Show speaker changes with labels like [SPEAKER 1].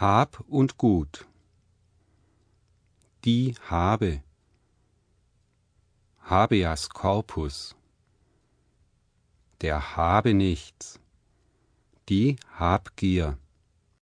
[SPEAKER 1] Hab und Gut. Die habe. Habeas corpus. Der habe nichts. Die Habgier.